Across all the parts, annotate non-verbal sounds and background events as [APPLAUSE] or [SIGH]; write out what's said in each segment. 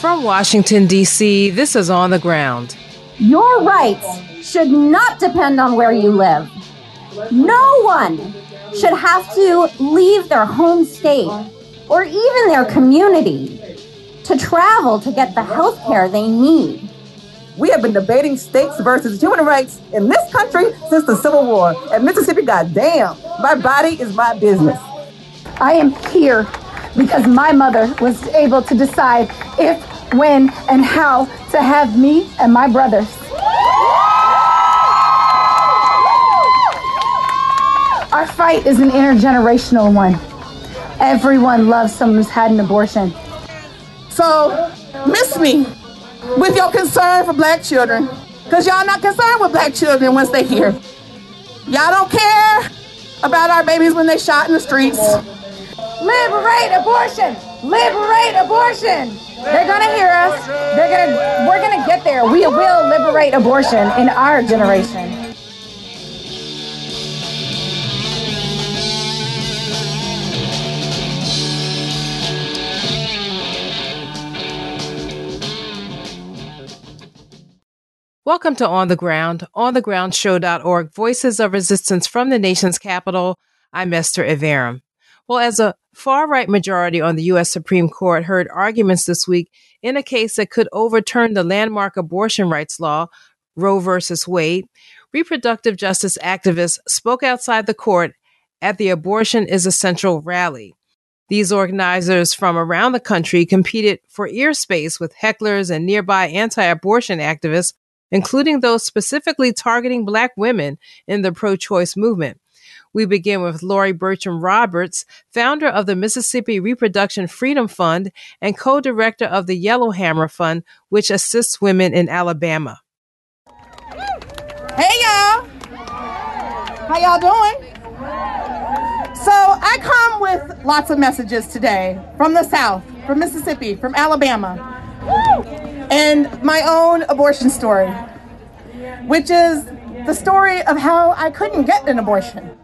From Washington, D.C., this is On the Ground. Your rights should not depend on where you live. No one should have to leave their home state or even their community to travel to get the health care they need. We have been debating states versus human rights in this country since the Civil War. And Mississippi, goddamn, my body is my business. I am here because my mother was able to decide if, when, and how to have me and my brothers. Our fight is an intergenerational one. Everyone loves someone who's had an abortion. So, miss me with your concern for black children. Because y'all not concerned with black children once they here. Y'all don't care about our babies when they shot in the streets. Liberate abortion! Liberate abortion! They're gonna hear us. They're gonna we're gonna get there. We will liberate abortion in our generation. Welcome to On the Ground, onthegroundshow.org, voices of resistance from the nation's capital. I'm Esther Iverem. Well, as a far right majority on the U.S. Supreme Court heard arguments this week in a case that could overturn the landmark abortion rights law, Roe versus Wade, reproductive justice activists spoke outside the court at the Abortion is Essential rally. These organizers from around the country competed for ear space with hecklers and nearby anti abortion activists including those specifically targeting Black women in the pro choice movement. We begin with Laurie Bertram Roberts, founder of the Mississippi Reproduction Freedom Fund and co director of the Yellowhammer Fund, which assists women in Alabama. Hey, y'all. How y'all doing? So, I come with lots of messages today from the South, from Mississippi, from Alabama and my own abortion story, which is the story of how I couldn't get an abortion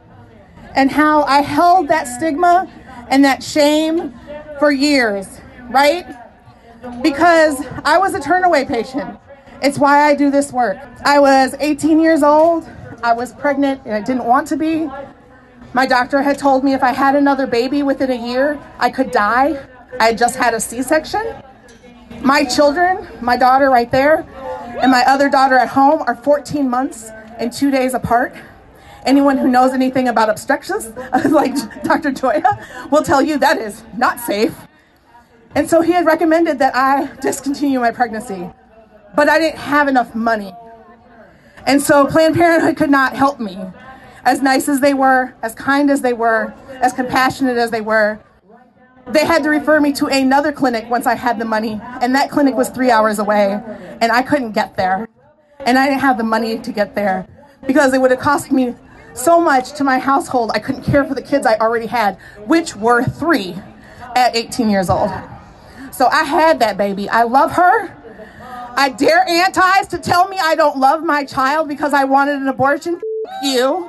and how I held that stigma and that shame for years, right? Because I was a turnaway patient. It's why I do this work. I was 18 years old. I was pregnant and I didn't want to be. My doctor had told me if I had another baby within a year, I could die. I had just had a C section. My children, my daughter right there, and my other daughter at home are 14 months and two days apart. Anyone who knows anything about obstetrics, [LAUGHS] like Dr. Joia, will tell you that is not safe. And so he had recommended that I discontinue my pregnancy, but I didn't have enough money. And so Planned Parenthood could not help me. As nice as they were, as kind as they were, as compassionate as they were, they had to refer me to another clinic once I had the money, and that clinic was three hours away, and I couldn't get there. And I didn't have the money to get there because it would have cost me so much to my household. I couldn't care for the kids I already had, which were three at 18 years old. So I had that baby. I love her. I dare antis to tell me I don't love my child because I wanted an abortion. you.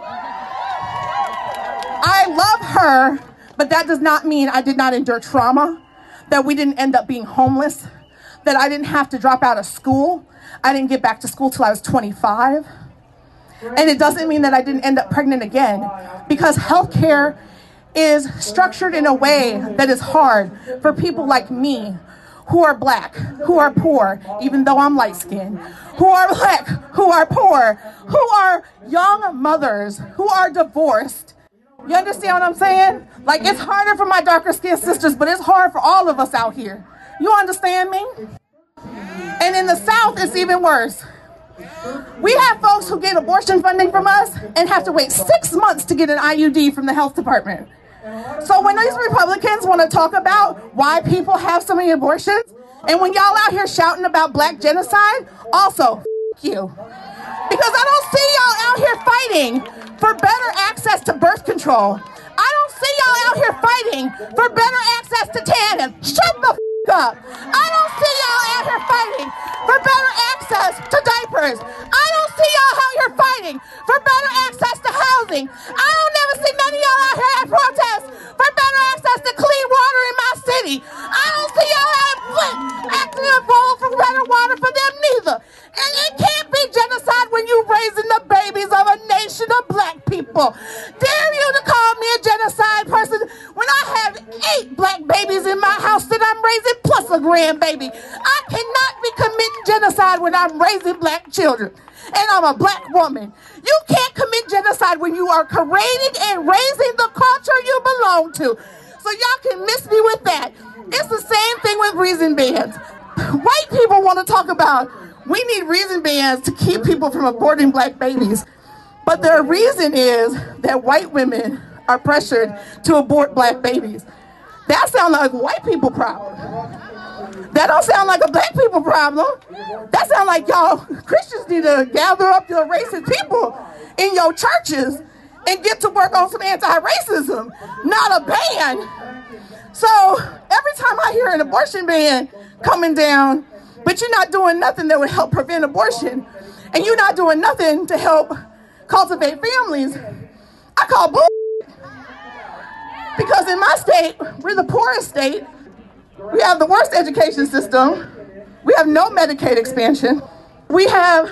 I love her but that does not mean I did not endure trauma, that we didn't end up being homeless, that I didn't have to drop out of school. I didn't get back to school till I was 25. And it doesn't mean that I didn't end up pregnant again because healthcare is structured in a way that is hard for people like me who are black, who are poor, even though I'm light skinned, who are black, who are poor, who are young mothers, who are divorced, you understand what I'm saying? Like it's harder for my darker skinned sisters, but it's hard for all of us out here. You understand me? And in the South, it's even worse. We have folks who get abortion funding from us and have to wait six months to get an IUD from the health department. So when these Republicans want to talk about why people have so many abortions, and when y'all out here shouting about black genocide, also, you. Because I don't see y'all out here fighting for better access to birth control. I don't see y'all out here fighting for better access to TANF. Shut the f- up. I don't see y'all out here fighting for better access to diapers. I don't see y'all out here fighting for better access to housing. I don't never see none of y'all out here at protests for better access to clean water in my city. I don't see y'all out acting a bold for better water for them neither. And it can't be genocide when you're raising the babies of a nation of black people. Dare you to call me a genocide person when I have eight black babies in my house that I'm raising plus a grandbaby. I cannot be committing genocide when I'm raising black children. And I'm a black woman. You can't commit genocide when you are creating and raising the culture you belong to. So y'all can miss me with that. It's the same thing with reason bans. White people want to talk about we need reason bans to keep people from aborting black babies. But their reason is that white women are pressured to abort black babies. That sounds like white people problem. That don't sound like a black people problem. That sounds like y'all Christians need to gather up your racist people in your churches and get to work on some anti-racism, not a ban. So every time I hear an abortion ban coming down, but you're not doing nothing that would help prevent abortion, and you're not doing nothing to help cultivate families, I call bull. Because in my state, we're the poorest state. We have the worst education system. We have no Medicaid expansion. We have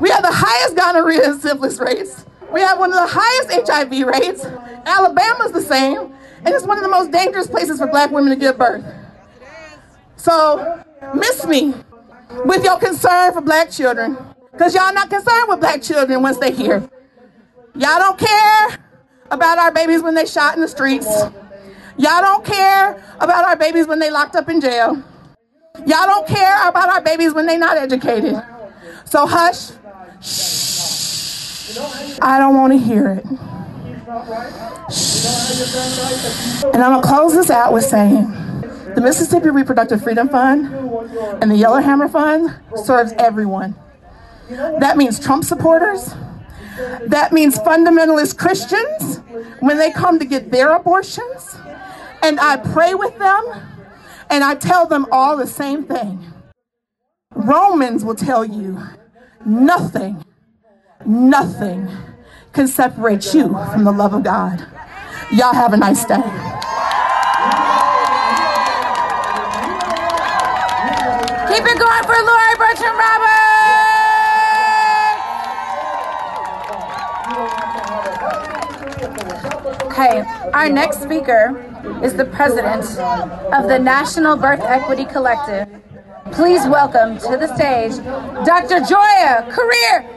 we have the highest gonorrhea and syphilis rates. We have one of the highest HIV rates. Alabama's the same, and it's one of the most dangerous places for black women to give birth. So, miss me with your concern for black children, because y'all not concerned with black children once they here. Y'all don't care about our babies when they shot in the streets. Y'all don't care about our babies when they locked up in jail. Y'all don't care about our babies when they not educated. So hush. Shh. I don't want to hear it. And I'm going to close this out with saying the Mississippi Reproductive Freedom Fund and the Yellowhammer Fund serves everyone. That means Trump supporters. That means fundamentalist Christians when they come to get their abortions. And I pray with them and I tell them all the same thing. Romans will tell you nothing, nothing can separate you from the love of God. Y'all have a nice day. Keep it going for Laurie Bertram Roberts. Okay, our next speaker is the president of the National Birth Equity Collective. Please welcome to the stage Dr. Joia Crear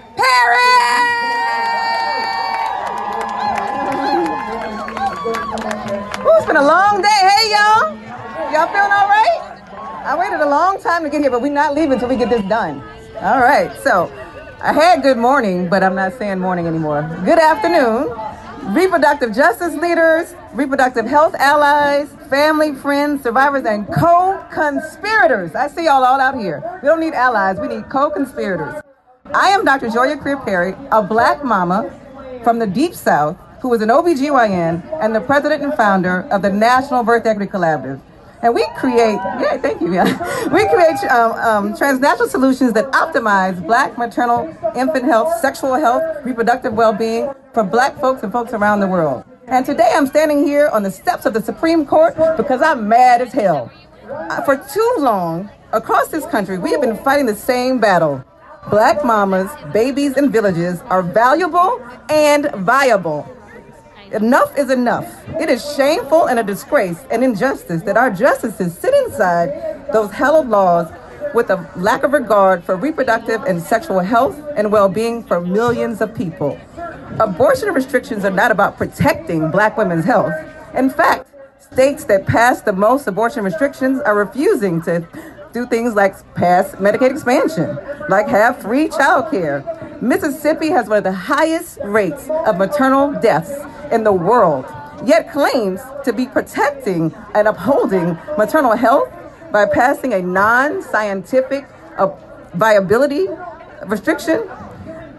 Ooh, it's been a long day. Hey, y'all. Y'all feeling all right? I waited a long time to get here, but we're not leaving until we get this done. All right. So I had good morning, but I'm not saying morning anymore. Good afternoon. Reproductive justice leaders, reproductive health allies, family, friends, survivors, and co conspirators. I see y'all all out here. We don't need allies, we need co conspirators. I am Dr. Joia Crear Perry, a black mama from the Deep South who is an OBGYN and the president and founder of the National Birth Equity Collaborative. And we create, yeah, thank you, yeah. [LAUGHS] We create um, um, transnational solutions that optimize black maternal infant health, sexual health, reproductive well being for black folks and folks around the world. And today I'm standing here on the steps of the Supreme Court because I'm mad as hell. Uh, For too long, across this country, we have been fighting the same battle. Black mamas, babies, and villages are valuable and viable. Enough is enough. It is shameful and a disgrace and injustice that our justices sit inside those hallowed laws with a lack of regard for reproductive and sexual health and well being for millions of people. Abortion restrictions are not about protecting black women's health. In fact, states that pass the most abortion restrictions are refusing to do things like pass Medicaid expansion, like have free child care. Mississippi has one of the highest rates of maternal deaths in the world, yet claims to be protecting and upholding maternal health by passing a non scientific uh, viability restriction.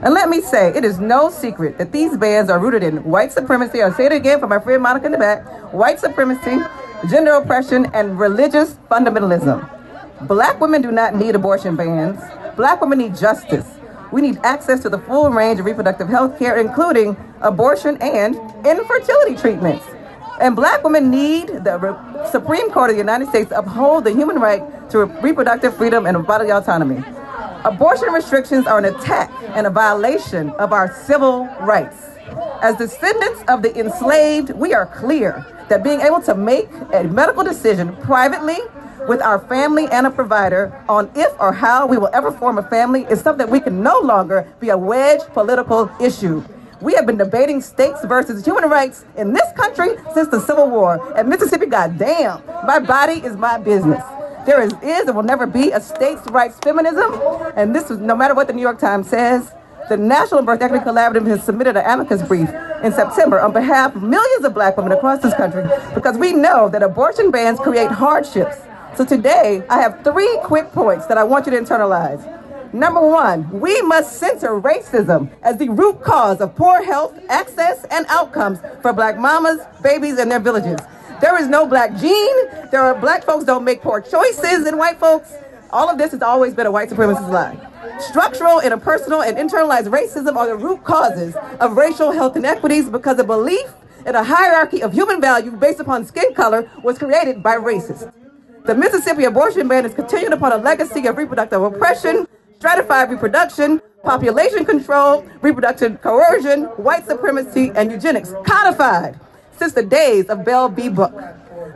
And let me say, it is no secret that these bans are rooted in white supremacy. I'll say it again for my friend Monica in the back white supremacy, gender oppression, and religious fundamentalism. Black women do not need abortion bans. Black women need justice. We need access to the full range of reproductive health care, including abortion and infertility treatments. And black women need the Supreme Court of the United States to uphold the human right to reproductive freedom and bodily autonomy. Abortion restrictions are an attack and a violation of our civil rights. As descendants of the enslaved, we are clear that being able to make a medical decision privately with our family and a provider on if or how we will ever form a family is something we can no longer be a wedge political issue. We have been debating states versus human rights in this country since the Civil War. And Mississippi, goddamn, my body is my business. There is, is and will never be a states' rights feminism. And this is no matter what the New York Times says. The National Birth Equity Collaborative has submitted an amicus brief in September on behalf of millions of black women across this country because we know that abortion bans create hardships. So today, I have three quick points that I want you to internalize. Number one, we must censor racism as the root cause of poor health, access, and outcomes for black mamas, babies, and their villages. There is no black gene. There are black folks don't make poor choices and white folks. All of this has always been a white supremacist lie. Structural, interpersonal, and internalized racism are the root causes of racial health inequities because a belief in a hierarchy of human value based upon skin color was created by racists. The Mississippi abortion ban is continued upon a legacy of reproductive oppression, stratified reproduction, population control, reproductive coercion, white supremacy, and eugenics, codified since the days of Bell v. Book.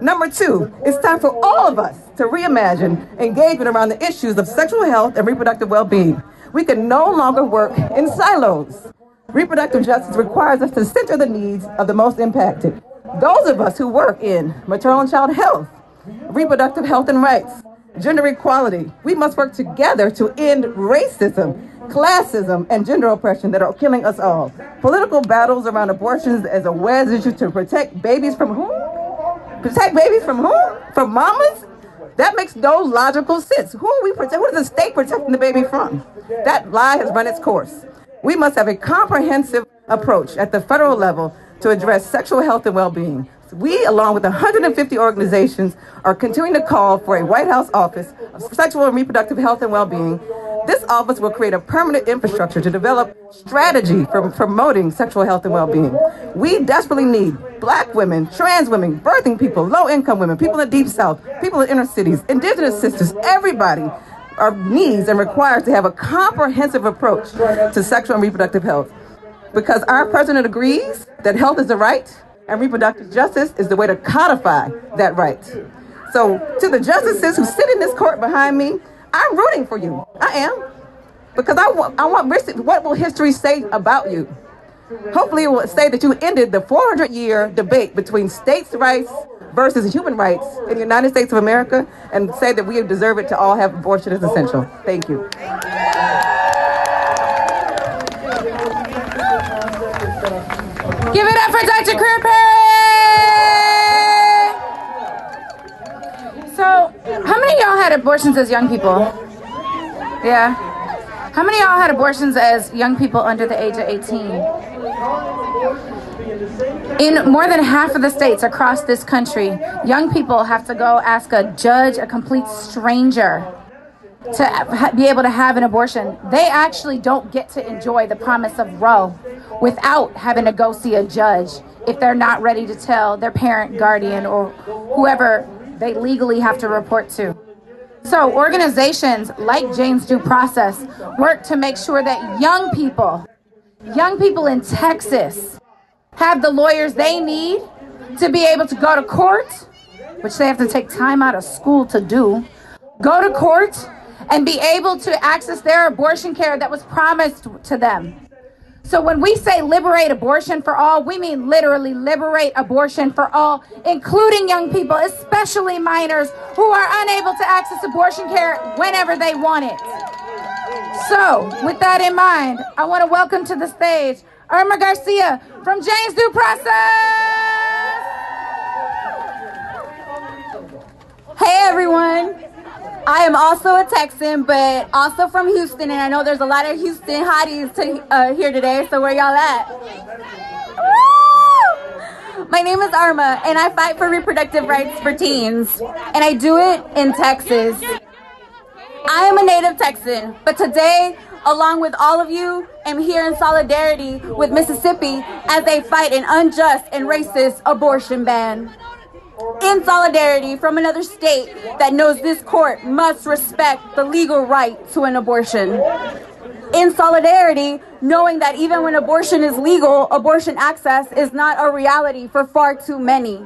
Number two, it's time for all of us to reimagine engagement around the issues of sexual health and reproductive well being. We can no longer work in silos. Reproductive justice requires us to center the needs of the most impacted. Those of us who work in maternal and child health, reproductive health and rights, gender equality, we must work together to end racism classism, and gender oppression that are killing us all. Political battles around abortions as a wedge issue to protect babies from whom? Protect babies from whom? From mamas? That makes no logical sense. Who are we protect? Who is the state protecting the baby from? That lie has run its course. We must have a comprehensive approach at the federal level to address sexual health and well-being. We, along with 150 organizations, are continuing to call for a White House office of sexual and reproductive health and well-being this office will create a permanent infrastructure to develop strategy for promoting sexual health and well-being. We desperately need black women, trans women, birthing people, low-income women, people in the deep south, people in inner cities, indigenous sisters, everybody are needs and requires to have a comprehensive approach to sexual and reproductive health. Because our president agrees that health is a right and reproductive justice is the way to codify that right. So, to the justices who sit in this court behind me, I'm rooting for you. I am. Because I want, I want, what will history say about you? Hopefully, it will say that you ended the 400 year debate between states' rights versus human rights in the United States of America and say that we deserve it to all have abortion as essential. Thank you. Give it up for Dr. Crear So, how many y'all had abortions as young people? Yeah. How many y'all had abortions as young people under the age of 18? In more than half of the states across this country, young people have to go ask a judge, a complete stranger, to be able to have an abortion. They actually don't get to enjoy the promise of Roe without having to go see a judge if they're not ready to tell their parent, guardian, or whoever they legally have to report to. So, organizations like Jane's Due Process work to make sure that young people, young people in Texas, have the lawyers they need to be able to go to court, which they have to take time out of school to do, go to court and be able to access their abortion care that was promised to them. So when we say liberate abortion for all, we mean literally liberate abortion for all, including young people, especially minors who are unable to access abortion care whenever they want it. So, with that in mind, I want to welcome to the stage Irma Garcia from Jane's Due Process. I am also a Texan, but also from Houston, and I know there's a lot of Houston hotties to, uh, here today. So where y'all at? My name is Arma, and I fight for reproductive rights for teens, and I do it in Texas. I am a native Texan, but today, along with all of you, am here in solidarity with Mississippi as they fight an unjust and racist abortion ban. In solidarity from another state that knows this court must respect the legal right to an abortion. In solidarity, knowing that even when abortion is legal, abortion access is not a reality for far too many.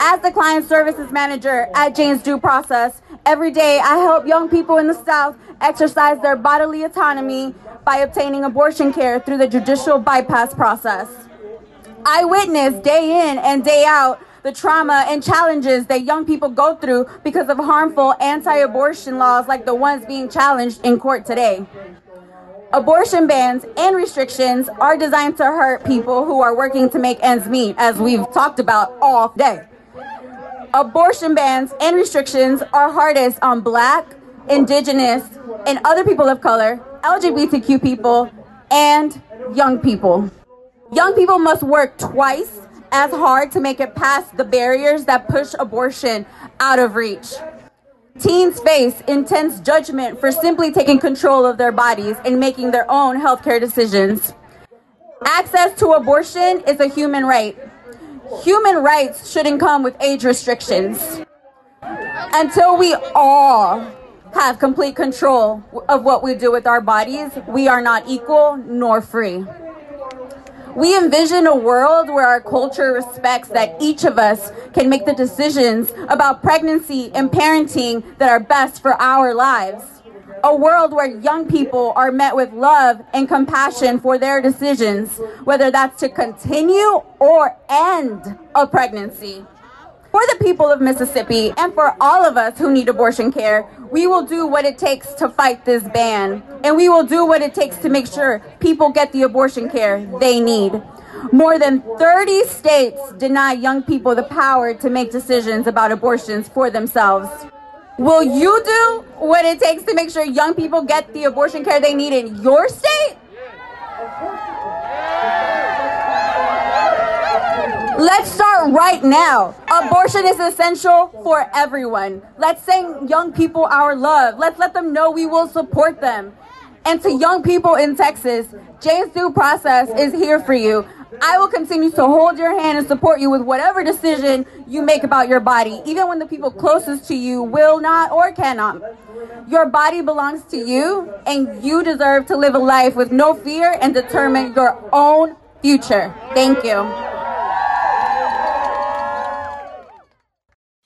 As the client services manager at Jane's Due Process, every day I help young people in the South exercise their bodily autonomy by obtaining abortion care through the judicial bypass process. I witness day in and day out the trauma and challenges that young people go through because of harmful anti abortion laws like the ones being challenged in court today. Abortion bans and restrictions are designed to hurt people who are working to make ends meet, as we've talked about all day. Abortion bans and restrictions are hardest on black, indigenous, and other people of color, LGBTQ people, and young people. Young people must work twice as hard to make it past the barriers that push abortion out of reach. Teens face intense judgment for simply taking control of their bodies and making their own healthcare decisions. Access to abortion is a human right. Human rights shouldn't come with age restrictions. Until we all have complete control of what we do with our bodies, we are not equal nor free. We envision a world where our culture respects that each of us can make the decisions about pregnancy and parenting that are best for our lives. A world where young people are met with love and compassion for their decisions, whether that's to continue or end a pregnancy. For the people of Mississippi and for all of us who need abortion care, we will do what it takes to fight this ban. And we will do what it takes to make sure people get the abortion care they need. More than 30 states deny young people the power to make decisions about abortions for themselves. Will you do what it takes to make sure young people get the abortion care they need in your state? Let's start right now. Abortion is essential for everyone. Let's send young people our love. Let's let them know we will support them. And to young people in Texas, Jane's Due Process is here for you. I will continue to hold your hand and support you with whatever decision you make about your body, even when the people closest to you will not or cannot. Your body belongs to you, and you deserve to live a life with no fear and determine your own future. Thank you.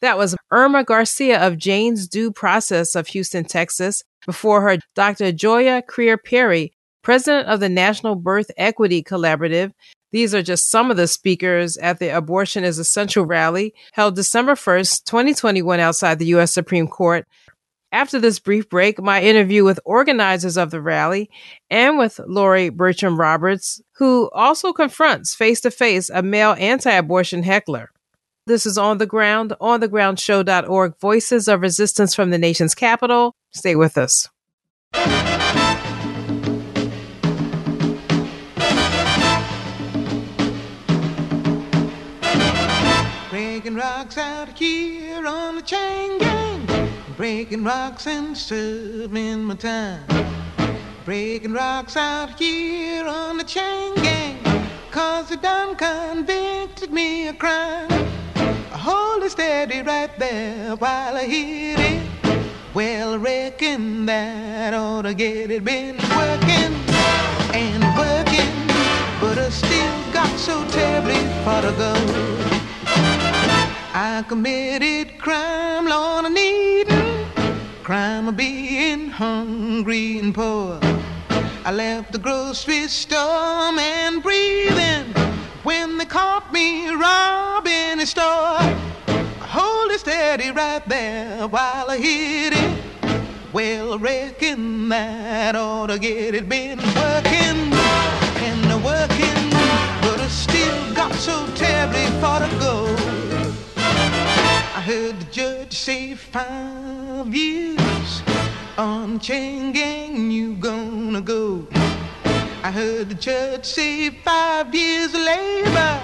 That was Irma Garcia of Jane's Due Process of Houston, Texas. Before her, Dr. Joia Crear Perry, president of the National Birth Equity Collaborative. These are just some of the speakers at the Abortion is Essential rally held December 1st, 2021 outside the U.S. Supreme Court. After this brief break, my interview with organizers of the rally and with Laurie Bertram Roberts, who also confronts face to face a male anti abortion heckler. This is On the Ground, onthegroundshow.org, voices of resistance from the nation's capital. Stay with us. Breaking rocks out here on the chain gang. Breaking rocks and serving my time. Breaking rocks out here on the chain gang. Cause they done convicted me of crime hold it steady right there while I hit it. Well, reckon that ought to get it. Been working and working, but I still got so terribly far to go. I committed crime, Lord, I need crime of being hungry and poor. I left the grocery store and breathing when they caught me robbing a store. Hold it steady right there while I hit it. Well, reckon that ought to get it. Been working and working, but I still got so terribly far to go. I heard the judge say five years on chain gang, you gonna go. I heard the judge say five years of labor.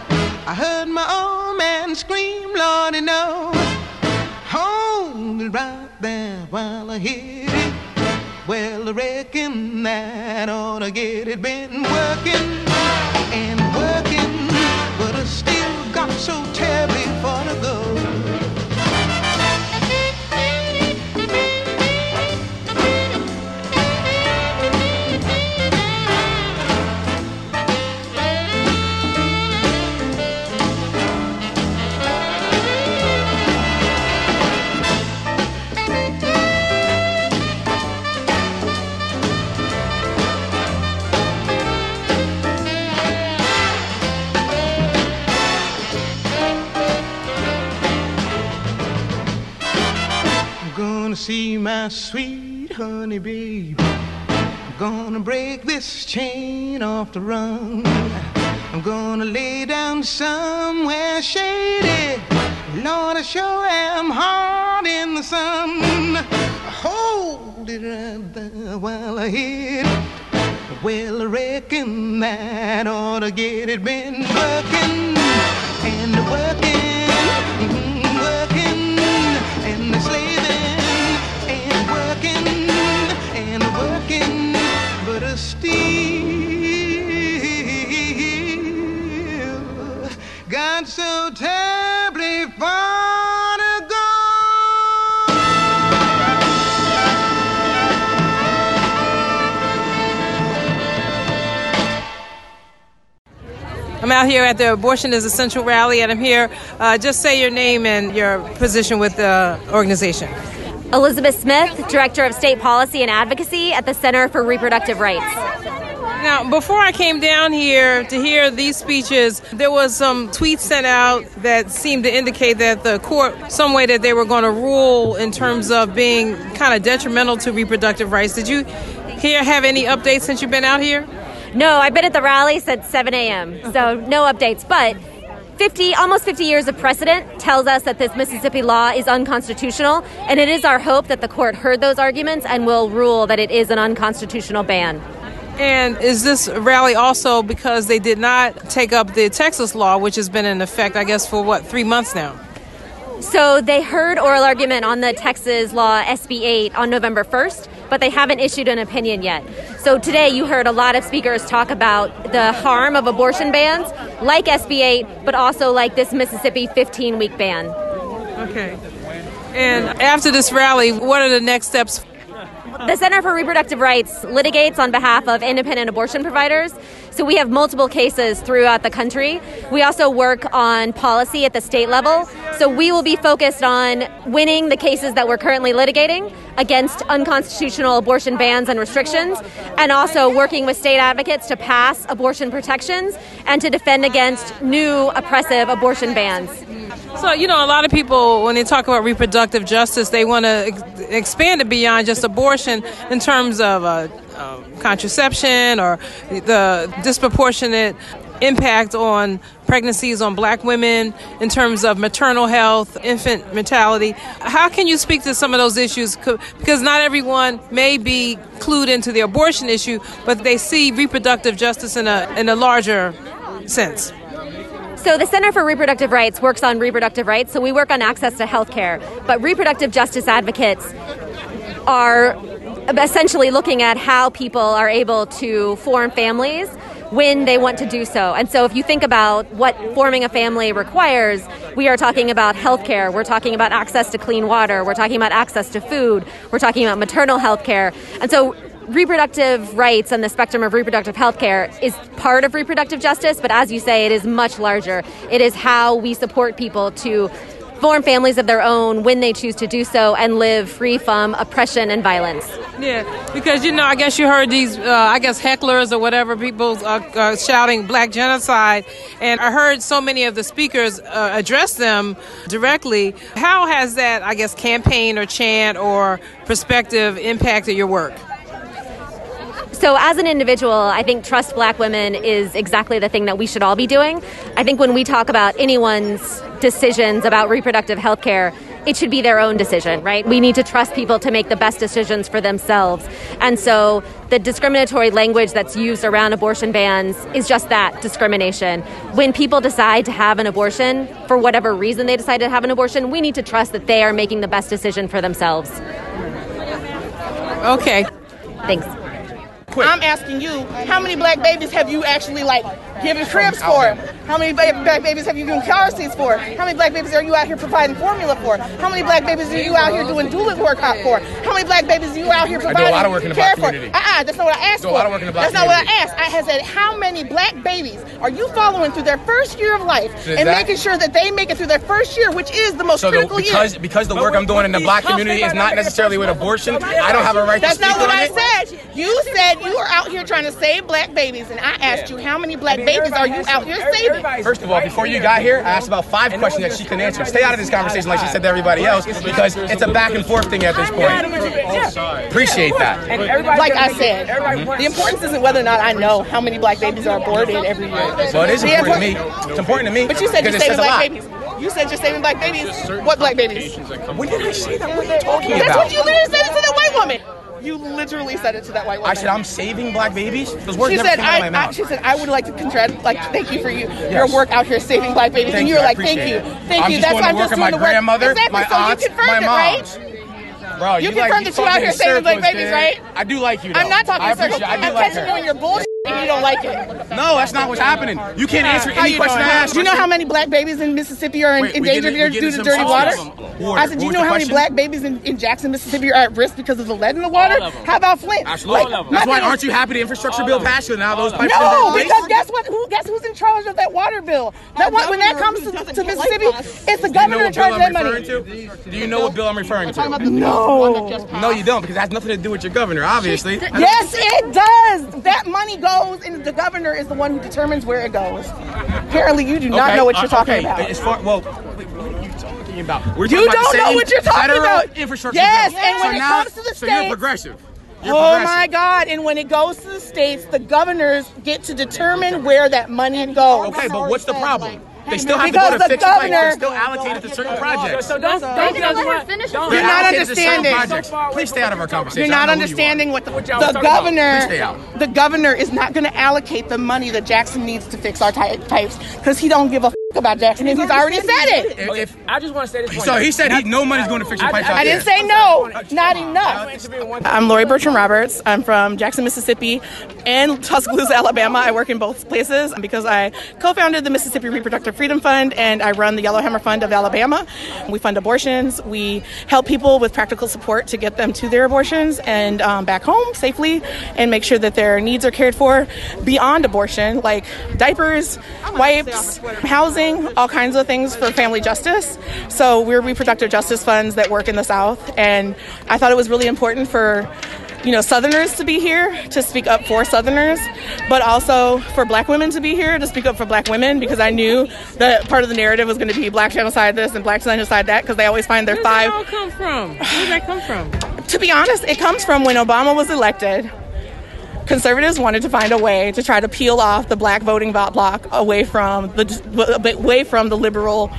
I heard my old man scream, Lordy, no. Hold it right there while I hit it. Well, I reckon that ought to get it. Been working honey babe. I'm gonna break this chain off the run. I'm gonna lay down somewhere shady. Lord, I sure am hard in the sun. Hold it right there while I hit it. Well, I reckon that ought to get it. Been working and working, I'm out here at the Abortion is Essential rally, and I'm here. Uh, just say your name and your position with the organization. Elizabeth Smith, Director of State Policy and Advocacy at the Center for Reproductive Rights. Now, before I came down here to hear these speeches, there was some tweets sent out that seemed to indicate that the court, some way that they were going to rule in terms of being kind of detrimental to reproductive rights. Did you here have any updates since you've been out here? No, I've been at the rally since 7 a.m., so no updates. But 50, almost 50 years of precedent tells us that this Mississippi law is unconstitutional, and it is our hope that the court heard those arguments and will rule that it is an unconstitutional ban. And is this rally also because they did not take up the Texas law, which has been in effect, I guess, for what, three months now? So they heard oral argument on the Texas law SB 8 on November 1st, but they haven't issued an opinion yet. So today you heard a lot of speakers talk about the harm of abortion bans, like SB 8, but also like this Mississippi 15 week ban. Okay. And after this rally, what are the next steps? The Center for Reproductive Rights litigates on behalf of independent abortion providers. So we have multiple cases throughout the country. We also work on policy at the state level. So we will be focused on winning the cases that we're currently litigating against unconstitutional abortion bans and restrictions, and also working with state advocates to pass abortion protections and to defend against new oppressive abortion bans. So, you know, a lot of people, when they talk about reproductive justice, they want to ex- expand it beyond just abortion in terms of uh, um, contraception or the disproportionate impact on pregnancies on black women in terms of maternal health, infant mortality. How can you speak to some of those issues? Because not everyone may be clued into the abortion issue, but they see reproductive justice in a, in a larger sense. So, the Center for Reproductive Rights works on reproductive rights, so we work on access to health care. But reproductive justice advocates are Uh, essentially looking at how people are able to form families when they want to do so. And so, if you think about what forming a family requires, we are talking about healthcare, we're talking about access to clean water, we're talking about access to food, we're talking about maternal health care. And so, reproductive rights and the spectrum of reproductive health care is part of reproductive justice, but as you say, it is much larger. It is how we support people to form families of their own when they choose to do so and live free from oppression and violence. Yeah, because you know, I guess you heard these, uh, I guess hecklers or whatever people uh, uh, shouting black genocide, and I heard so many of the speakers uh, address them directly. How has that, I guess, campaign or chant or perspective impacted your work? So, as an individual, I think trust black women is exactly the thing that we should all be doing. I think when we talk about anyone's decisions about reproductive health care, it should be their own decision, right? We need to trust people to make the best decisions for themselves. And so the discriminatory language that's used around abortion bans is just that discrimination. When people decide to have an abortion, for whatever reason they decide to have an abortion, we need to trust that they are making the best decision for themselves. Okay. Thanks. I'm asking you, how many black babies have you actually like given cribs for? How many ba- black babies have you given car seats for? How many black babies are you out here providing formula for? How many black babies are you out here doing doula work out for? How many black babies are you out here do a providing lot of work in the care black for? community. Uh-uh, that's not what I asked Do a for. lot of work in the black that's not what I asked. I had said, how many black babies are you following through their first year of life So and that- making sure that they make it through their first year, which is the most So the, because year? because the work I'm doing in the black community is not necessarily with abortion, I don't have a right That's to speak not what on I it. said. You said you are out here trying to save black babies, and I asked you how many black babies are you out here saving? First of all, before you got here, I asked about five questions that she can answer. Stay out of this conversation like she said to everybody else because it's a back and forth thing at this point. Oh, Appreciate that. Like I said, mm-hmm. the importance isn't whether or not I know how many black babies are aborted every year. So it is important to me. It's important to me But you said you're saving black babies. You said you're saving black babies. What black babies? When did I say that? What are you talking about? That's what you literally said to the white woman. You literally said it to that white woman. I said I'm saving black babies. Those words She never said, came out of my I, I, mouth. she said, I would like to congratulate, like, thank you for you, your work out here saving black babies. Thank and you were like, thank you. it. Thank I'm you. That's why I'm just doing my the work. exactly. my so aunts, you confirmed my it, right? Bro, You you, confirmed you that you out here saving black babies, right? I do like you. I'm not talking circles. appreciate- I do I'm like catching you in your bullshit and you don't like it. No, that's not what's happening. You can't answer any you question? I ask. Do you know how many black babies in Mississippi are in, Wait, in we danger getting- due to getting the some dirty water? substance. Water. I said, do you What know was how the many question? black babies in, in Jackson, Mississippi are at risk because of the lead in the water? How about Flint? Absolutely. Like, my That's why thing aren't you happy the infrastructure bill passed? So now those pipes No, are in because place? guess what? Who guess who's in charge of that water bill? That one, when that comes to, to Mississippi, it's the Do you know governor in what bill charge of that I'm referring money. to? Do you know what bill I'm referring to? No. No, you don't, because it has nothing to do with your governor, obviously. Yes, it does. That money goes, and the governor is the one who determines where it goes. Apparently, you do not Okay, know what you're uh, talking okay, about. As far, well, wait, what are you talking about? We're You about don't know what you're talking about. Infrastructure Yes, bill. and when so it now, comes to the so you're progressive. You're Oh my God! And when it goes to the states, the governors get to determine where that money goes. Okay, but what's the problem? They still have Because to go the to fix the pipes. governor- They're still allocated to certain projects. So don't, don't You're judge not my- understanding. don't- You're not allocated to certain understanding. projects. Please stay out of our conversation. You're not know you understanding what the, the governor. Please stay out. The governor is not going to allocate the money that Jackson needs to fix our ty- pipes because he don't give a f- about Jackson, and he's already said it. If- if- I just want to say this. point. so he said he no money's going to fix your pipes out I didn't say no, not enough. I'm Laurie Bertram Roberts. I'm from Jackson, Mississippi, and Tuscaloosa, Alabama. I work in both places because I co-founded the Mississippi Reproductive Freedom Fund and I run the Yellowhammer Fund of Alabama. We fund abortions. We help people with practical support to get them to their abortions and um, back home safely, and make sure that their needs are cared for beyond abortion, like diapers, wipes, housing, all kinds of things for family justice. So we're reproductive justice funds that work in the South, and I thought it was really important for you know Southerners to be here to speak up for Southerners, but also for Black women to be here to speak up for Black women because I knew that part of the narrative was going to be Black genocide this and Black genocide that because they always find their Where five. all come from? Where did that come from? To be honest, it comes from when Obama was elected. Conservatives wanted to find a way to try to peel off the black voting block away from the away from the liberal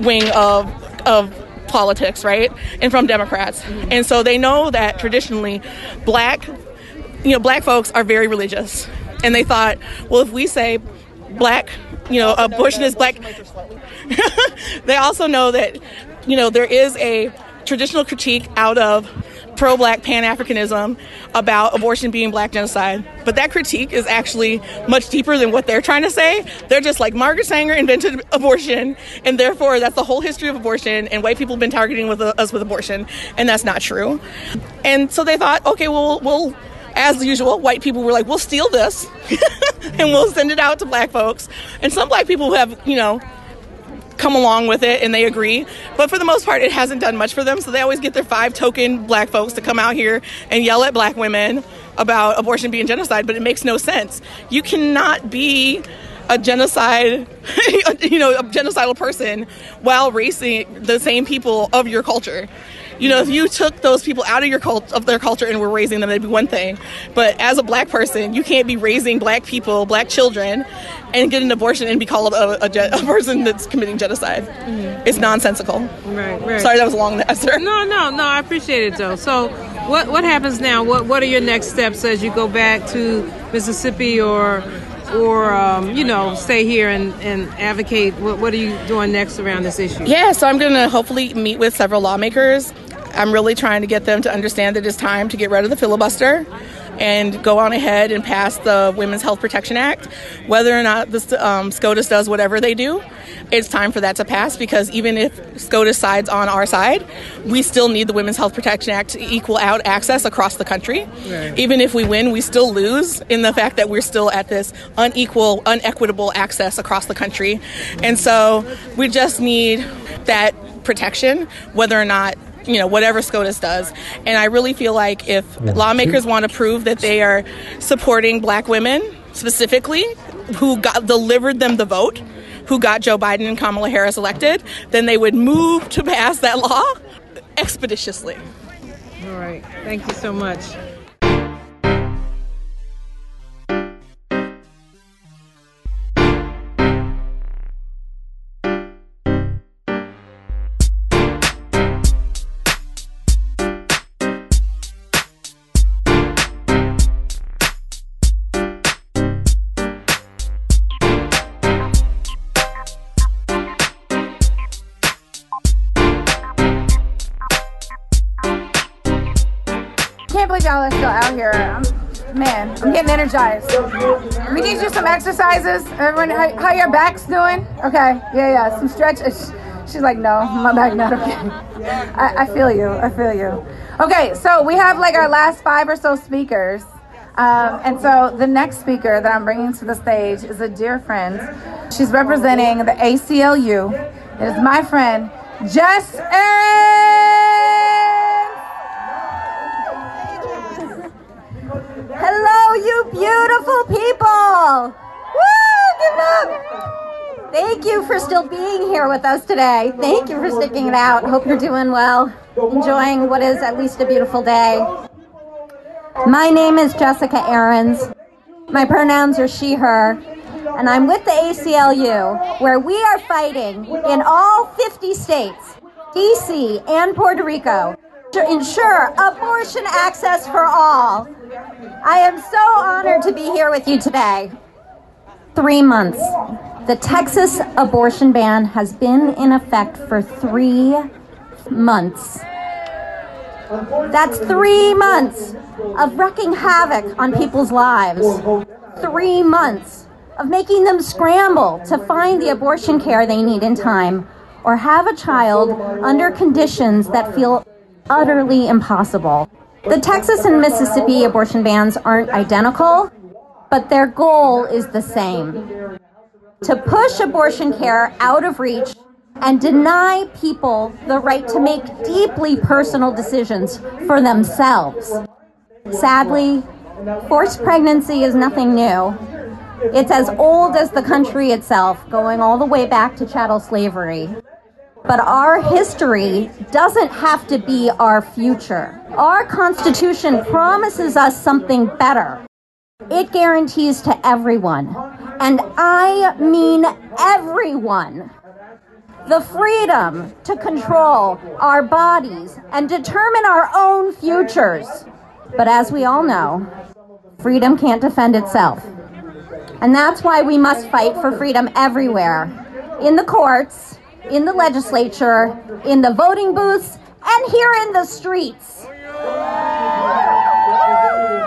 wing of of politics, right? And from Democrats. And so they know that traditionally black you know, black folks are very religious. And they thought, well, if we say black, you know, abortion is black. [LAUGHS] they also know that, you know, there is a traditional critique out of pro black pan Africanism about abortion being black genocide. But that critique is actually much deeper than what they're trying to say. They're just like Margaret Sanger invented abortion, and therefore that's the whole history of abortion, and white people have been targeting with uh, us with abortion, and that's not true. And so they thought, okay, well, we'll as usual, white people were like, we'll steal this [LAUGHS] and we'll send it out to black folks. And some black people have, you know, come along with it and they agree. But for the most part, it hasn't done much for them. So they always get their five token black folks to come out here and yell at black women about abortion being genocide, but it makes no sense. You cannot be a genocide, [LAUGHS] you know, a genocidal person while racing the same people of your culture. You know, if you took those people out of your cult of their culture and were raising them, that'd be one thing. But as a black person, you can't be raising black people, black children, and get an abortion and be called a, a, [LAUGHS] a person that's committing genocide. It's nonsensical. Right, right. Sorry, that was a long answer. No, no, no. I appreciate it though. So, What what happens now? What what are your next steps as you go back to Mississippi or or um, you know stay here and, and advocate? What what are you doing next around this issue? Yeah, so I'm going to hopefully meet with several lawmakers. I'm really trying to get them to understand that it's time to get rid of the filibuster and go on ahead and pass the Women's Health Protection Act. Whether or not the um, SCOTUS does whatever they do, it's time for that to pass because even if SCOTUS sides on our side, we still need the Women's Health Protection Act to equal out access across the country. Right. Even if we win, we still lose in the fact that we're still at this unequal, unequitable access across the country. And so we just need that protection, whether or not you know whatever SCOTUS does. And I really feel like if lawmakers want to prove that they are supporting black women specifically who got delivered them the vote, who got Joe Biden and Kamala Harris elected, then they would move to pass that law expeditiously. All right. Thank you so much. Y'all are still out here. I'm, man, I'm getting energized. We need you some exercises. Everyone, how, how your back's doing? Okay, yeah, yeah, some stretches. She's like, no, my back not okay. I, I feel you. I feel you. Okay, so we have like our last five or so speakers. Um, and so the next speaker that I'm bringing to the stage is a dear friend. She's representing the ACLU. It is my friend, Jess Aaron. You beautiful people. Woo. Thank you for still being here with us today. Thank you for sticking it out. Hope you're doing well, enjoying what is at least a beautiful day. My name is Jessica Arons. My pronouns are she, her, and I'm with the ACLU, where we are fighting in all 50 states, DC, and Puerto Rico to ensure abortion access for all. I am so honored to be here with you today. Three months. The Texas abortion ban has been in effect for three months. That's three months of wreaking havoc on people's lives. Three months of making them scramble to find the abortion care they need in time or have a child under conditions that feel utterly impossible. The Texas and Mississippi abortion bans aren't identical, but their goal is the same to push abortion care out of reach and deny people the right to make deeply personal decisions for themselves. Sadly, forced pregnancy is nothing new. It's as old as the country itself, going all the way back to chattel slavery. But our history doesn't have to be our future. Our Constitution promises us something better. It guarantees to everyone, and I mean everyone, the freedom to control our bodies and determine our own futures. But as we all know, freedom can't defend itself. And that's why we must fight for freedom everywhere in the courts in the legislature, in the voting booths, and here in the streets.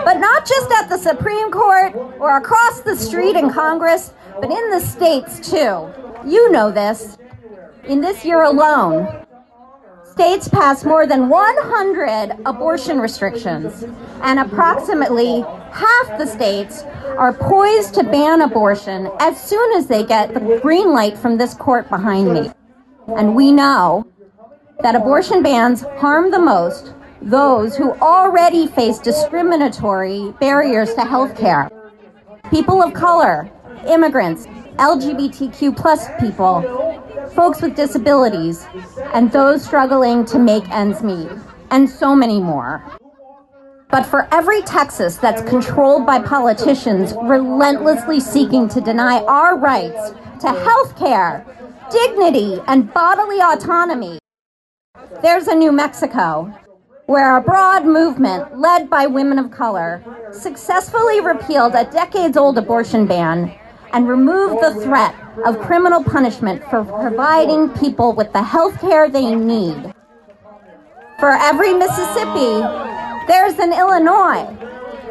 But not just at the Supreme Court or across the street in Congress, but in the states too. You know this. In this year alone, states passed more than 100 abortion restrictions, and approximately half the states are poised to ban abortion as soon as they get the green light from this court behind me. And we know that abortion bans harm the most those who already face discriminatory barriers to health care. People of color, immigrants, LGBTQ plus people, folks with disabilities, and those struggling to make ends meet, and so many more. But for every Texas that's controlled by politicians relentlessly seeking to deny our rights to health care, dignity, and bodily autonomy. There's a New Mexico. where a broad movement led by women of color successfully repealed a decades old abortion ban and removed the threat of criminal punishment for providing people with the health care they need. For every Mississippi, there's an Illinois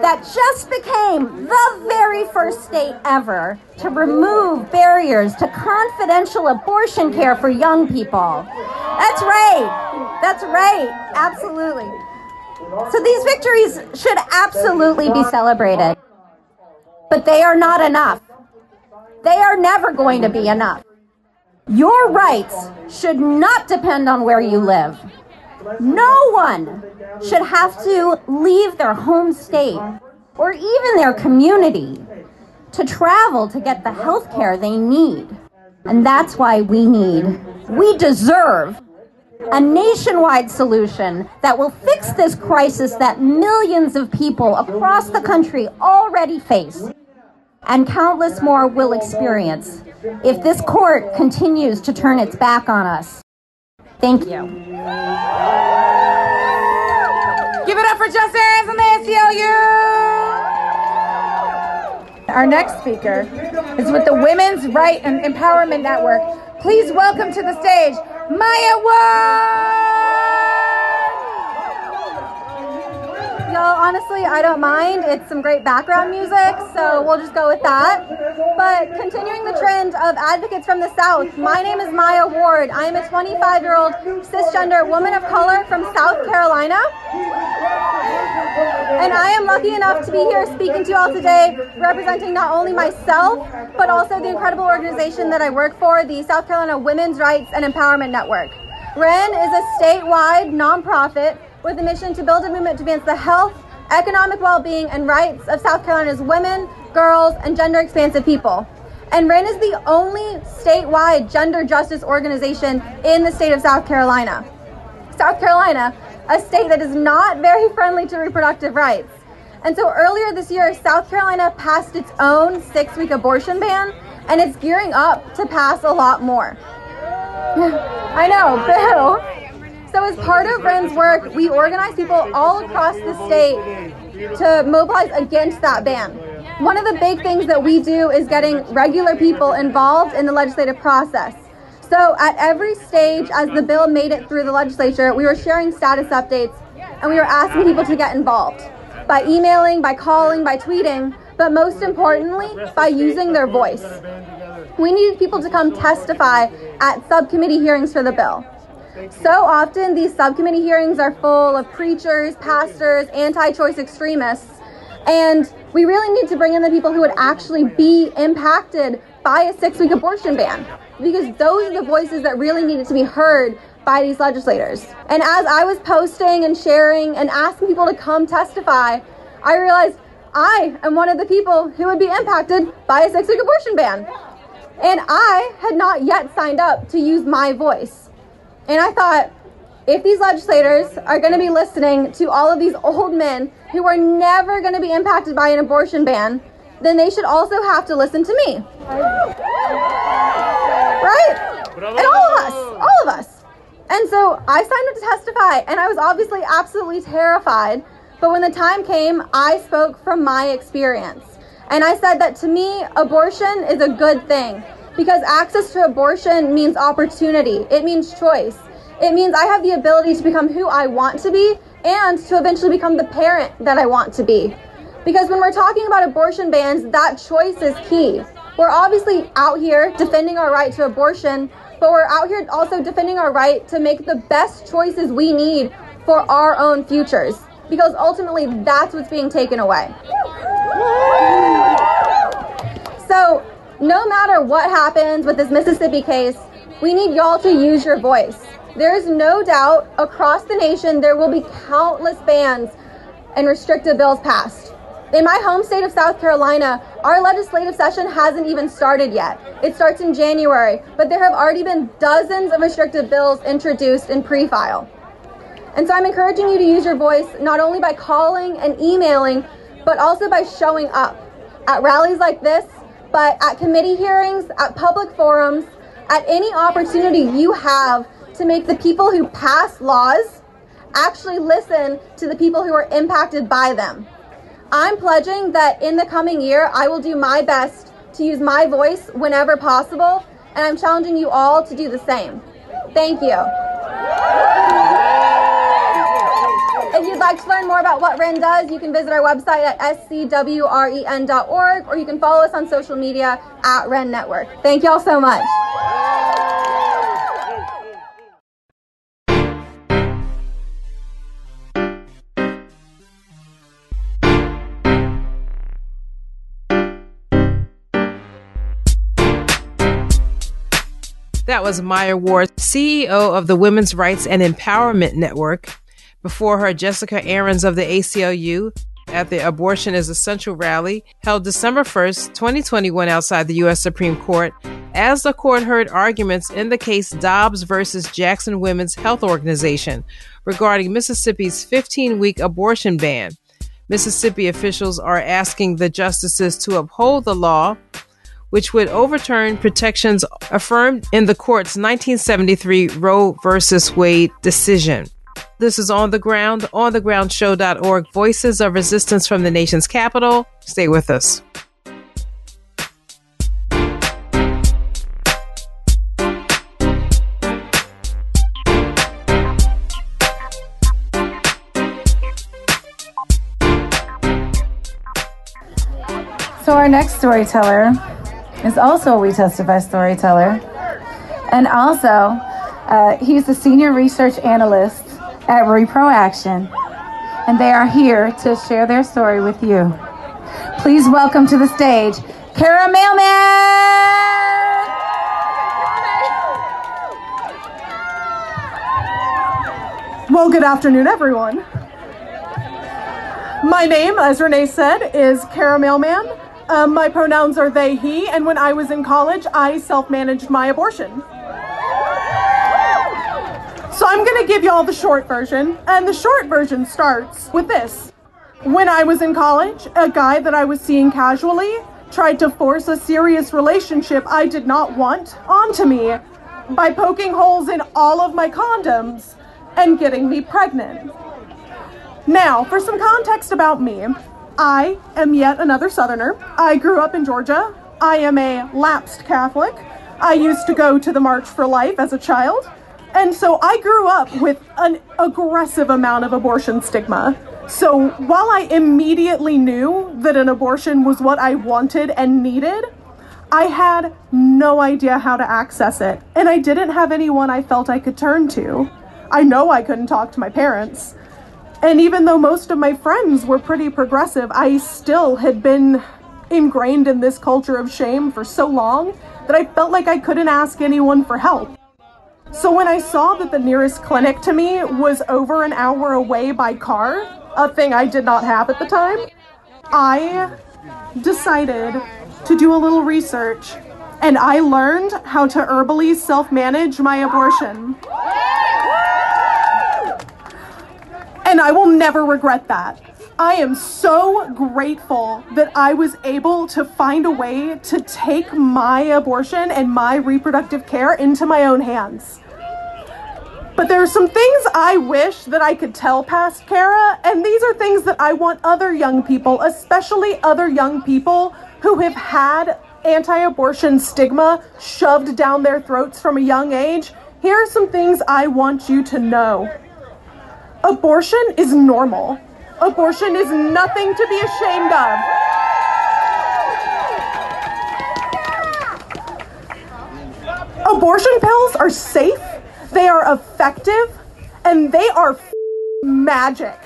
that just became the very first state ever to remove barriers to confidential abortion care for young people. That's right. That's right. Absolutely. So these victories should absolutely be celebrated. But they are not enough. They are never going to be enough. Your rights should not depend on where you live. No one should have to leave their home state or even their community to travel to get the health care they need. And that's why we need, we deserve a nationwide solution that will fix this crisis that millions of people across the country already face and countless more will experience if this court continues to turn its back on us. Thank you. Give it up for Justice and the ACLU. Our next speaker is with the Women's Right and Empowerment Network. Please welcome to the stage Maya Ward. Y'all, honestly, I don't mind. It's some great background music, so we'll just go with that. But continuing the trend of advocates from the South, my name is Maya Ward. I am a 25 year old cisgender woman of color from South Carolina. And I am lucky enough to be here speaking to you all today, representing not only myself, but also the incredible organization that I work for, the South Carolina Women's Rights and Empowerment Network. WREN is a statewide nonprofit with a mission to build a movement to advance the health, economic well being, and rights of South Carolina's women, girls, and gender expansive people. And WREN is the only statewide gender justice organization in the state of South Carolina. South Carolina a state that is not very friendly to reproductive rights. And so earlier this year, South Carolina passed its own six week abortion ban, and it's gearing up to pass a lot more. [LAUGHS] I know, [LAUGHS] boo. So, as part of WREN's work, we organize people all across the state to mobilize against that ban. One of the big things that we do is getting regular people involved in the legislative process. So at every stage, as the bill made it through the legislature, we were sharing status updates and we were asking people to get involved by emailing, by calling, by tweeting, but most importantly, by using their voice. We needed people to come testify at subcommittee hearings for the bill. So often, these subcommittee hearings are full of preachers, pastors, anti choice extremists, and we really need to bring in the people who would actually be impacted by a six week abortion ban because those are the voices that really needed to be heard by these legislators. And as I was posting and sharing and asking people to come testify, I realized I am one of the people who would be impacted by a six week abortion ban. And I had not yet signed up to use my voice. And I thought, if these legislators are going to be listening to all of these old men who are never going to be impacted by an abortion ban, then they should also have to listen to me. Right? And all of us, all of us. And so I signed up to testify, and I was obviously absolutely terrified. But when the time came, I spoke from my experience. And I said that to me, abortion is a good thing because access to abortion means opportunity, it means choice. It means I have the ability to become who I want to be and to eventually become the parent that I want to be. Because when we're talking about abortion bans, that choice is key. We're obviously out here defending our right to abortion, but we're out here also defending our right to make the best choices we need for our own futures. Because ultimately, that's what's being taken away. So, no matter what happens with this Mississippi case, we need y'all to use your voice. There is no doubt across the nation there will be countless bans and restrictive bills passed. In my home state of South Carolina, our legislative session hasn't even started yet. It starts in January, but there have already been dozens of restrictive bills introduced in pre file. And so I'm encouraging you to use your voice not only by calling and emailing, but also by showing up at rallies like this, but at committee hearings, at public forums, at any opportunity you have to make the people who pass laws actually listen to the people who are impacted by them. I'm pledging that in the coming year, I will do my best to use my voice whenever possible, and I'm challenging you all to do the same. Thank you. If you'd like to learn more about what WREN does, you can visit our website at scwren.org or you can follow us on social media at WREN Network. Thank y'all so much. That was Maya Ward, CEO of the Women's Rights and Empowerment Network. Before her, Jessica Arons of the ACLU at the Abortion is Essential rally held December 1st, 2021, outside the U.S. Supreme Court as the court heard arguments in the case Dobbs versus Jackson Women's Health Organization regarding Mississippi's 15 week abortion ban. Mississippi officials are asking the justices to uphold the law which would overturn protections affirmed in the court's 1973 Roe versus Wade decision. This is On the Ground, onthegroundshow.org, voices of resistance from the nation's capital. Stay with us. So, our next storyteller is also a We Testify storyteller. And also, uh, he's the senior research analyst at Repro Action. And they are here to share their story with you. Please welcome to the stage, Kara Mailman! Well, good afternoon, everyone. My name, as Renee said, is Kara Mailman. Um, my pronouns are they, he, and when I was in college, I self managed my abortion. So I'm to give you all the short version, and the short version starts with this. When I was in college, a guy that I was seeing casually tried to force a serious relationship I did not want onto me by poking holes in all of my condoms and getting me pregnant. Now, for some context about me, I am yet another Southerner. I grew up in Georgia. I am a lapsed Catholic. I used to go to the March for Life as a child. And so I grew up with an aggressive amount of abortion stigma. So while I immediately knew that an abortion was what I wanted and needed, I had no idea how to access it. And I didn't have anyone I felt I could turn to. I know I couldn't talk to my parents. And even though most of my friends were pretty progressive, I still had been ingrained in this culture of shame for so long that I felt like I couldn't ask anyone for help. So when I saw that the nearest clinic to me was over an hour away by car, a thing I did not have at the time, I decided to do a little research and I learned how to herbally self manage my abortion. And I will never regret that. I am so grateful that I was able to find a way to take my abortion and my reproductive care into my own hands. But there are some things I wish that I could tell past Kara, and these are things that I want other young people, especially other young people who have had anti abortion stigma shoved down their throats from a young age. Here are some things I want you to know. Abortion is normal. Abortion is nothing to be ashamed of. Abortion pills are safe, they are effective, and they are magic.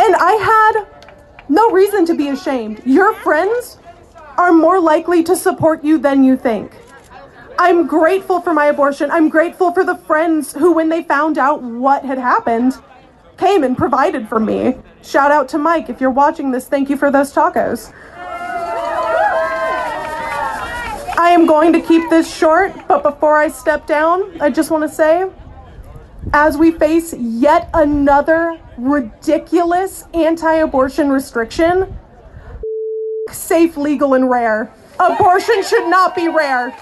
And I had no reason to be ashamed. Your friends are more likely to support you than you think. I'm grateful for my abortion. I'm grateful for the friends who, when they found out what had happened, came and provided for me. Shout out to Mike. If you're watching this, thank you for those tacos. I am going to keep this short, but before I step down, I just want to say as we face yet another ridiculous anti abortion restriction, safe, legal, and rare. Abortion should not be rare.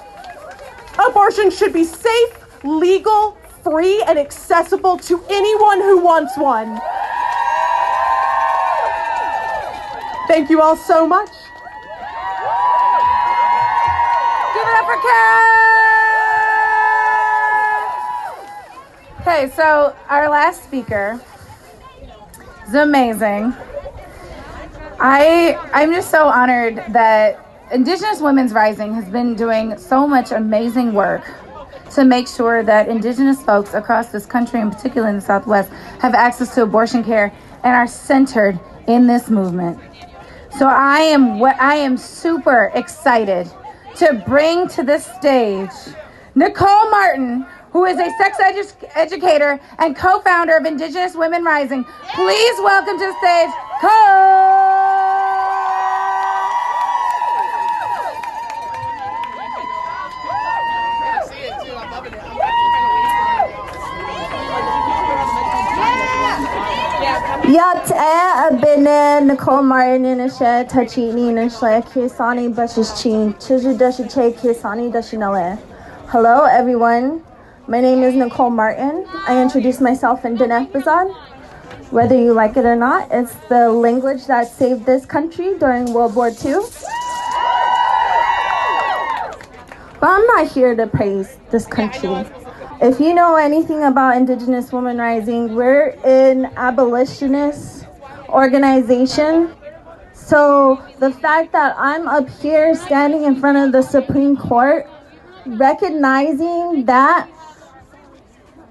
Abortion should be safe, legal, free, and accessible to anyone who wants one. Thank you all so much. Give it up for Karen! Okay, so our last speaker is amazing. I I'm just so honored that Indigenous Women's Rising has been doing so much amazing work to make sure that Indigenous folks across this country, in particular in the Southwest, have access to abortion care and are centered in this movement. So I am what I am super excited to bring to this stage Nicole Martin, who is a sex edu- educator and co-founder of Indigenous Women Rising. Please welcome to the stage, Cole. Eh, A shed touchy ni in shle kisani bushes chin chuju dashi che kisani dashinale. Hello everyone. My name is Nicole Martin. I introduce myself in Diné Bizaad. Whether you like it or not, it's the language that saved this country during World War II. But I'm not here to praise this country. If you know anything about Indigenous Women Rising, we're an abolitionist organization. So the fact that I'm up here standing in front of the Supreme Court, recognizing that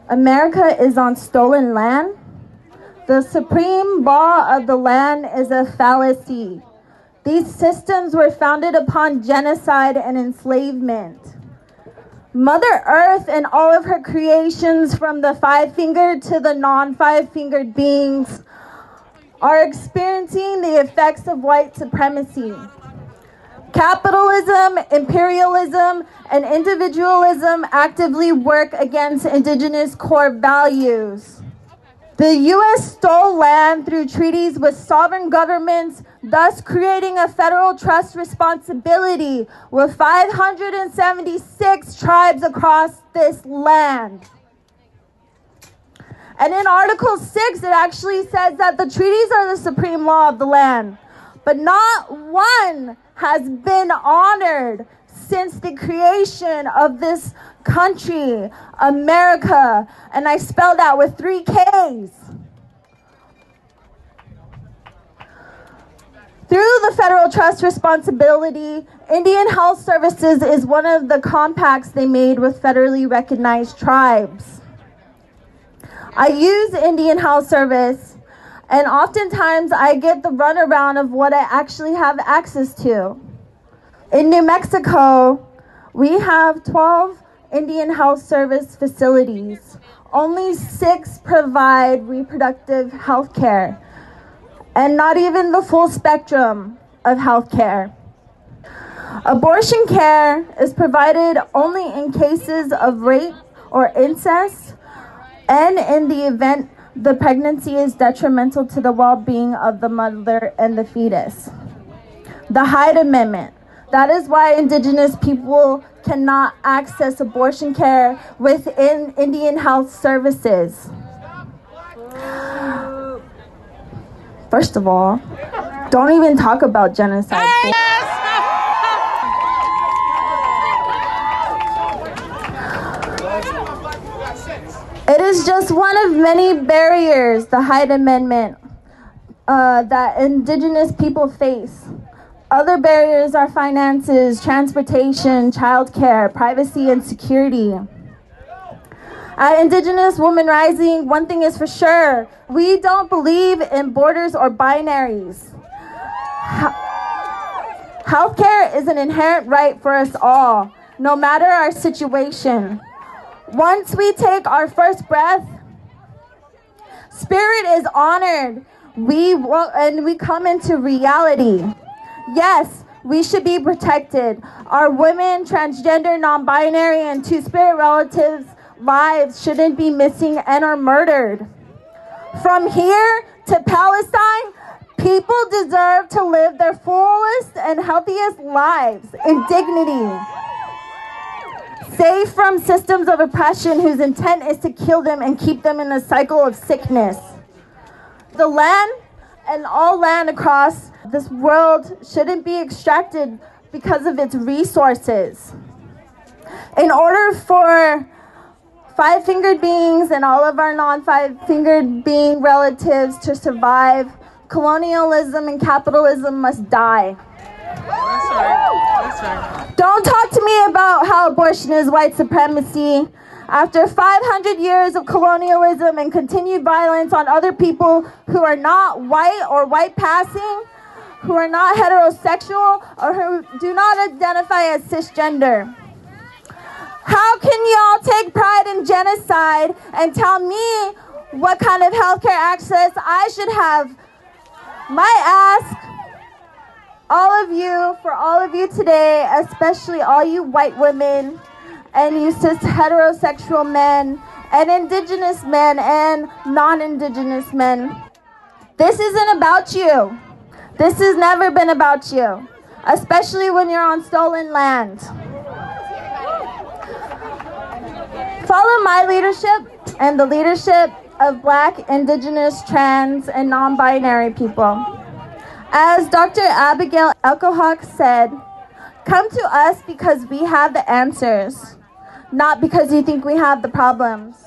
America is on stolen land, the supreme law of the land is a fallacy. These systems were founded upon genocide and enslavement. Mother Earth and all of her creations, from the five fingered to the non five fingered beings, are experiencing the effects of white supremacy. Capitalism, imperialism, and individualism actively work against indigenous core values. The U.S. stole land through treaties with sovereign governments, thus creating a federal trust responsibility with 576 tribes across this land. And in Article 6, it actually says that the treaties are the supreme law of the land. But not one has been honored since the creation of this country, America. And I spell that with three Ks. Through the federal trust responsibility, Indian Health Services is one of the compacts they made with federally recognized tribes. I use Indian Health Service, and oftentimes I get the runaround of what I actually have access to. In New Mexico, we have 12 Indian Health Service facilities. Only six provide reproductive health care, and not even the full spectrum of health care. Abortion care is provided only in cases of rape or incest, and in the event the pregnancy is detrimental to the well being of the mother and the fetus. The Hyde Amendment. That is why Indigenous people cannot access abortion care within Indian Health Services. First of all, don't even talk about genocide. It is just one of many barriers, the Hyde Amendment, uh, that Indigenous people face. Other barriers are finances, transportation, childcare, privacy, and security. At Indigenous Women Rising, one thing is for sure we don't believe in borders or binaries. Healthcare is an inherent right for us all, no matter our situation. Once we take our first breath, spirit is honored. We and we come into reality. Yes, we should be protected. Our women, transgender, non-binary, and two-spirit relatives' lives shouldn't be missing and are murdered. From here to Palestine, people deserve to live their fullest and healthiest lives in dignity. safe from systems of oppression whose intent is to kill them and keep them in a cycle of sickness. The land and all land across this world shouldn't be extracted because of its resources. In order for five fingered beings and all of our non five fingered being relatives to survive, colonialism and capitalism must die. That's right. That's right. Don't talk to me about how abortion is white supremacy. After 500 years of colonialism and continued violence on other people who are not white or white passing, who are not heterosexual, or who do not identify as cisgender. How can y'all take pride in genocide and tell me what kind of healthcare access I should have? My ask all of you, for all of you today, especially all you white women and you cis heterosexual men and indigenous men and non indigenous men. This isn't about you. This has never been about you, especially when you're on stolen land. Follow my leadership and the leadership of black, indigenous, trans, and non binary people. As Dr. Abigail Echo-Hawk said, come to us because we have the answers, not because you think we have the problems.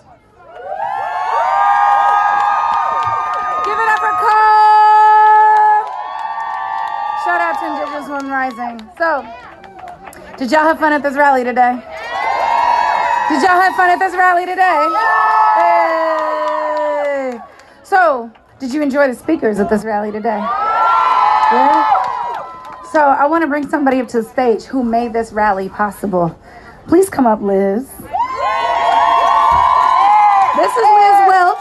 Give it up for Cole! Shout out to Indigenous Women Rising. So, did y'all have fun at this rally today? Did y'all have fun at this rally today? Hey! So, did you enjoy the speakers at this rally today? Yeah? So I want to bring somebody up to the stage who made this rally possible. Please come up, Liz. This is Liz Welch.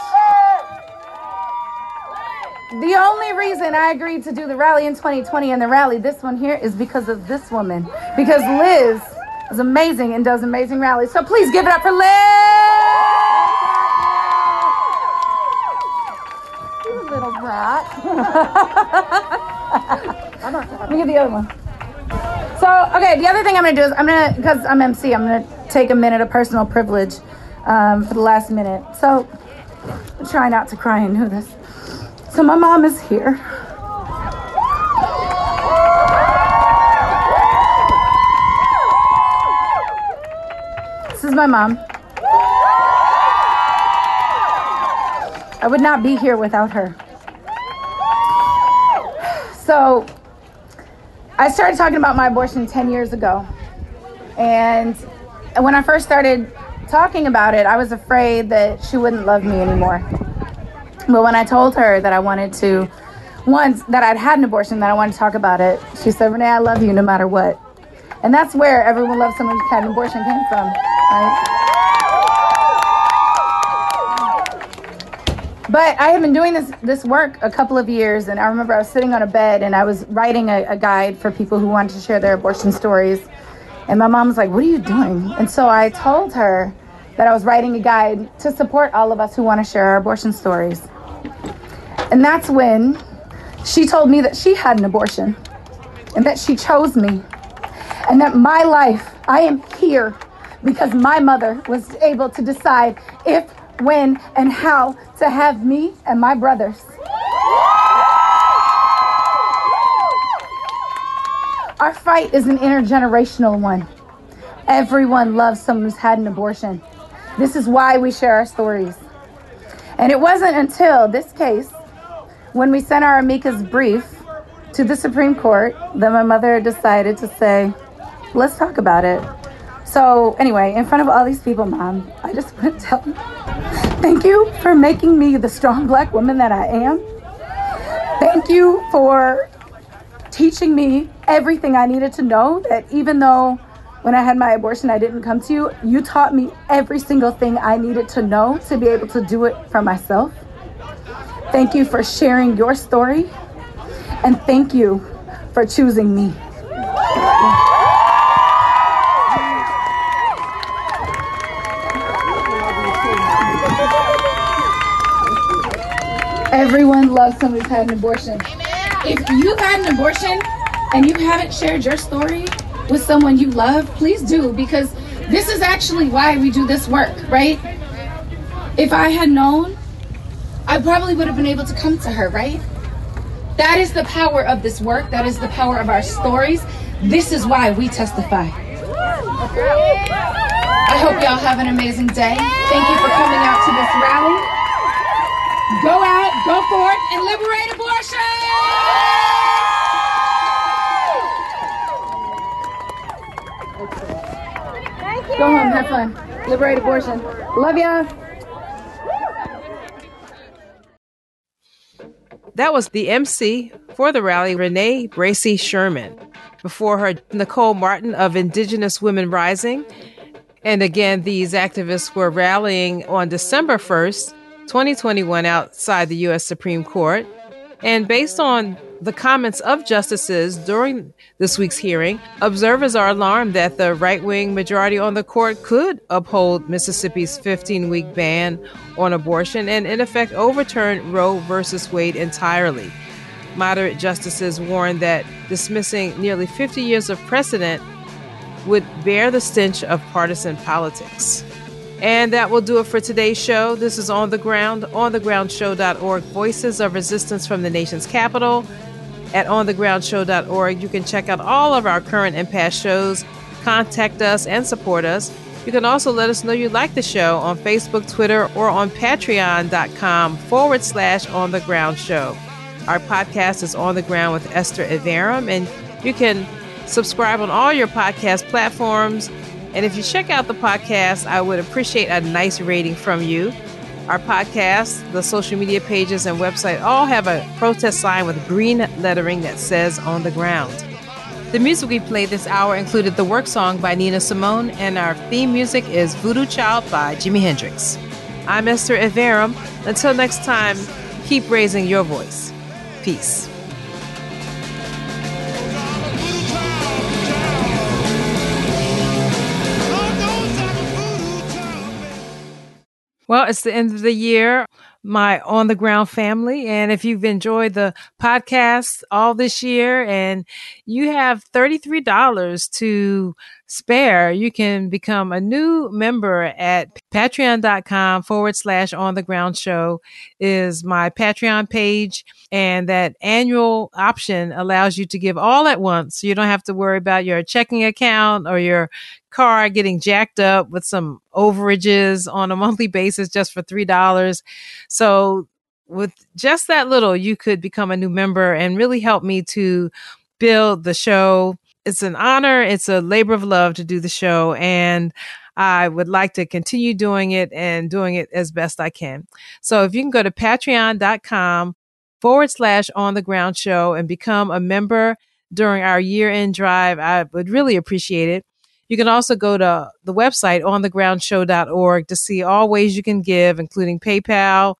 The only reason I agreed to do the rally in 2020 and the rally, this one here, is because of this woman. Because Liz is amazing and does amazing rallies. So please give it up for Liz. You little brat. [LAUGHS] Let me get the other one. So, okay, the other thing I'm gonna do is I'm gonna, because I'm MC, I'm gonna take a minute of personal privilege um, for the last minute. So, try not to cry and do this. So, my mom is here. My mom. I would not be here without her. So, I started talking about my abortion 10 years ago. And when I first started talking about it, I was afraid that she wouldn't love me anymore. But when I told her that I wanted to, once that I'd had an abortion, that I wanted to talk about it, she said, Renee, I love you no matter what. And that's where everyone loves someone who's had an abortion came from, But I have been doing this this work a couple of years, and I remember I was sitting on a bed and I was writing a, a guide for people who wanted to share their abortion stories. And my mom was like, "What are you doing?" And so I told her that I was writing a guide to support all of us who want to share our abortion stories. And that's when she told me that she had an abortion and that she chose me and that my life, I am here because my mother was able to decide if when, and how to have me and my brothers. Our fight is an intergenerational one. Everyone loves someone who's had an abortion. This is why we share our stories. And it wasn't until this case, when we sent our amicus brief to the Supreme Court, that my mother decided to say, let's talk about it. So, anyway, in front of all these people, Mom, I just want to tell you thank you for making me the strong black woman that I am. Thank you for teaching me everything I needed to know. That even though when I had my abortion, I didn't come to you, you taught me every single thing I needed to know to be able to do it for myself. Thank you for sharing your story. And thank you for choosing me. Everyone loves someone who's had an abortion. If you've had an abortion and you haven't shared your story with someone you love, please do because This is actually why we do this work, right? If I had known, I probably would have been able to come to her, right? That is the power of this work. That is the power of our stories. This is why we testify. I hope y'all have an amazing day. Thank you for coming out to this rally. Go out, go forth, and liberate abortion! Go home, have fun. Liberate abortion. Love ya. That was the MC for the rally, Renee Bracey Sherman. Before her, Nicole Martin of Indigenous Women Rising. And again, these activists were rallying on December 1st, 2021, outside the U.S. Supreme Court. And based on the comments of justices during this week's hearing, observers are alarmed that the right wing majority on the court could uphold Mississippi's 15 week ban on abortion and, in effect, overturn Roe versus Wade entirely. Moderate justices warn that dismissing nearly 50 years of precedent would bear the stench of partisan politics. And that will do it for today's show. This is On the Ground, onthegroundshow.org, Voices of Resistance from the Nation's Capital. At onthegroundshow.org, you can check out all of our current and past shows, contact us, and support us. You can also let us know you like the show on Facebook, Twitter, or on patreon.com forward slash on the ground show. Our podcast is On the Ground with Esther Iverem, and you can subscribe on all your podcast platforms. And if you check out the podcast, I would appreciate a nice rating from you. Our podcast, the social media pages, and website all have a protest sign with green lettering that says on the ground. The music we played this hour included the work song by Nina Simone, and our theme music is Voodoo Child by Jimi Hendrix. I'm Esther Iverem. Until next time, keep raising your voice. Peace. Well, it's the end of the year, my on the ground family. And if you've enjoyed the podcast all this year and you have $33 to spare, you can become a new member at patreon.com forward slash on the ground show is my Patreon page. And that annual option allows you to give all at once. So you don't have to worry about your checking account or your car getting jacked up with some overages on a [LAUGHS] monthly basis just for $3. So with just that little, you could become a new member and really help me to build the show it's an honor. It's a labor of love to do the show. And I would like to continue doing it and doing it as best I can. So if you can go to patreon.com forward slash on the ground show and become a member during our year end drive, I would really appreciate it. You can also go to the website onthegroundshow.org to see all ways you can give, including PayPal,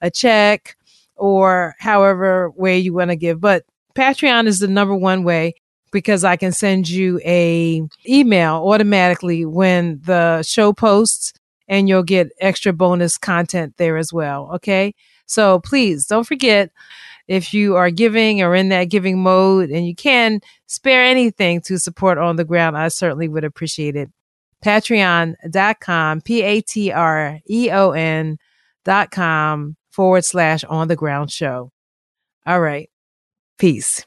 a check, or however way you want to give. But Patreon is the number one way because I can send you a email automatically when the show posts and you'll get extra bonus content there as well. Okay. So please don't forget if you are giving or in that giving mode and you can spare anything to support on the ground, I certainly would appreciate it. Patreon.com, P A T R E O N dot com forward slash on the ground show. All right. Peace.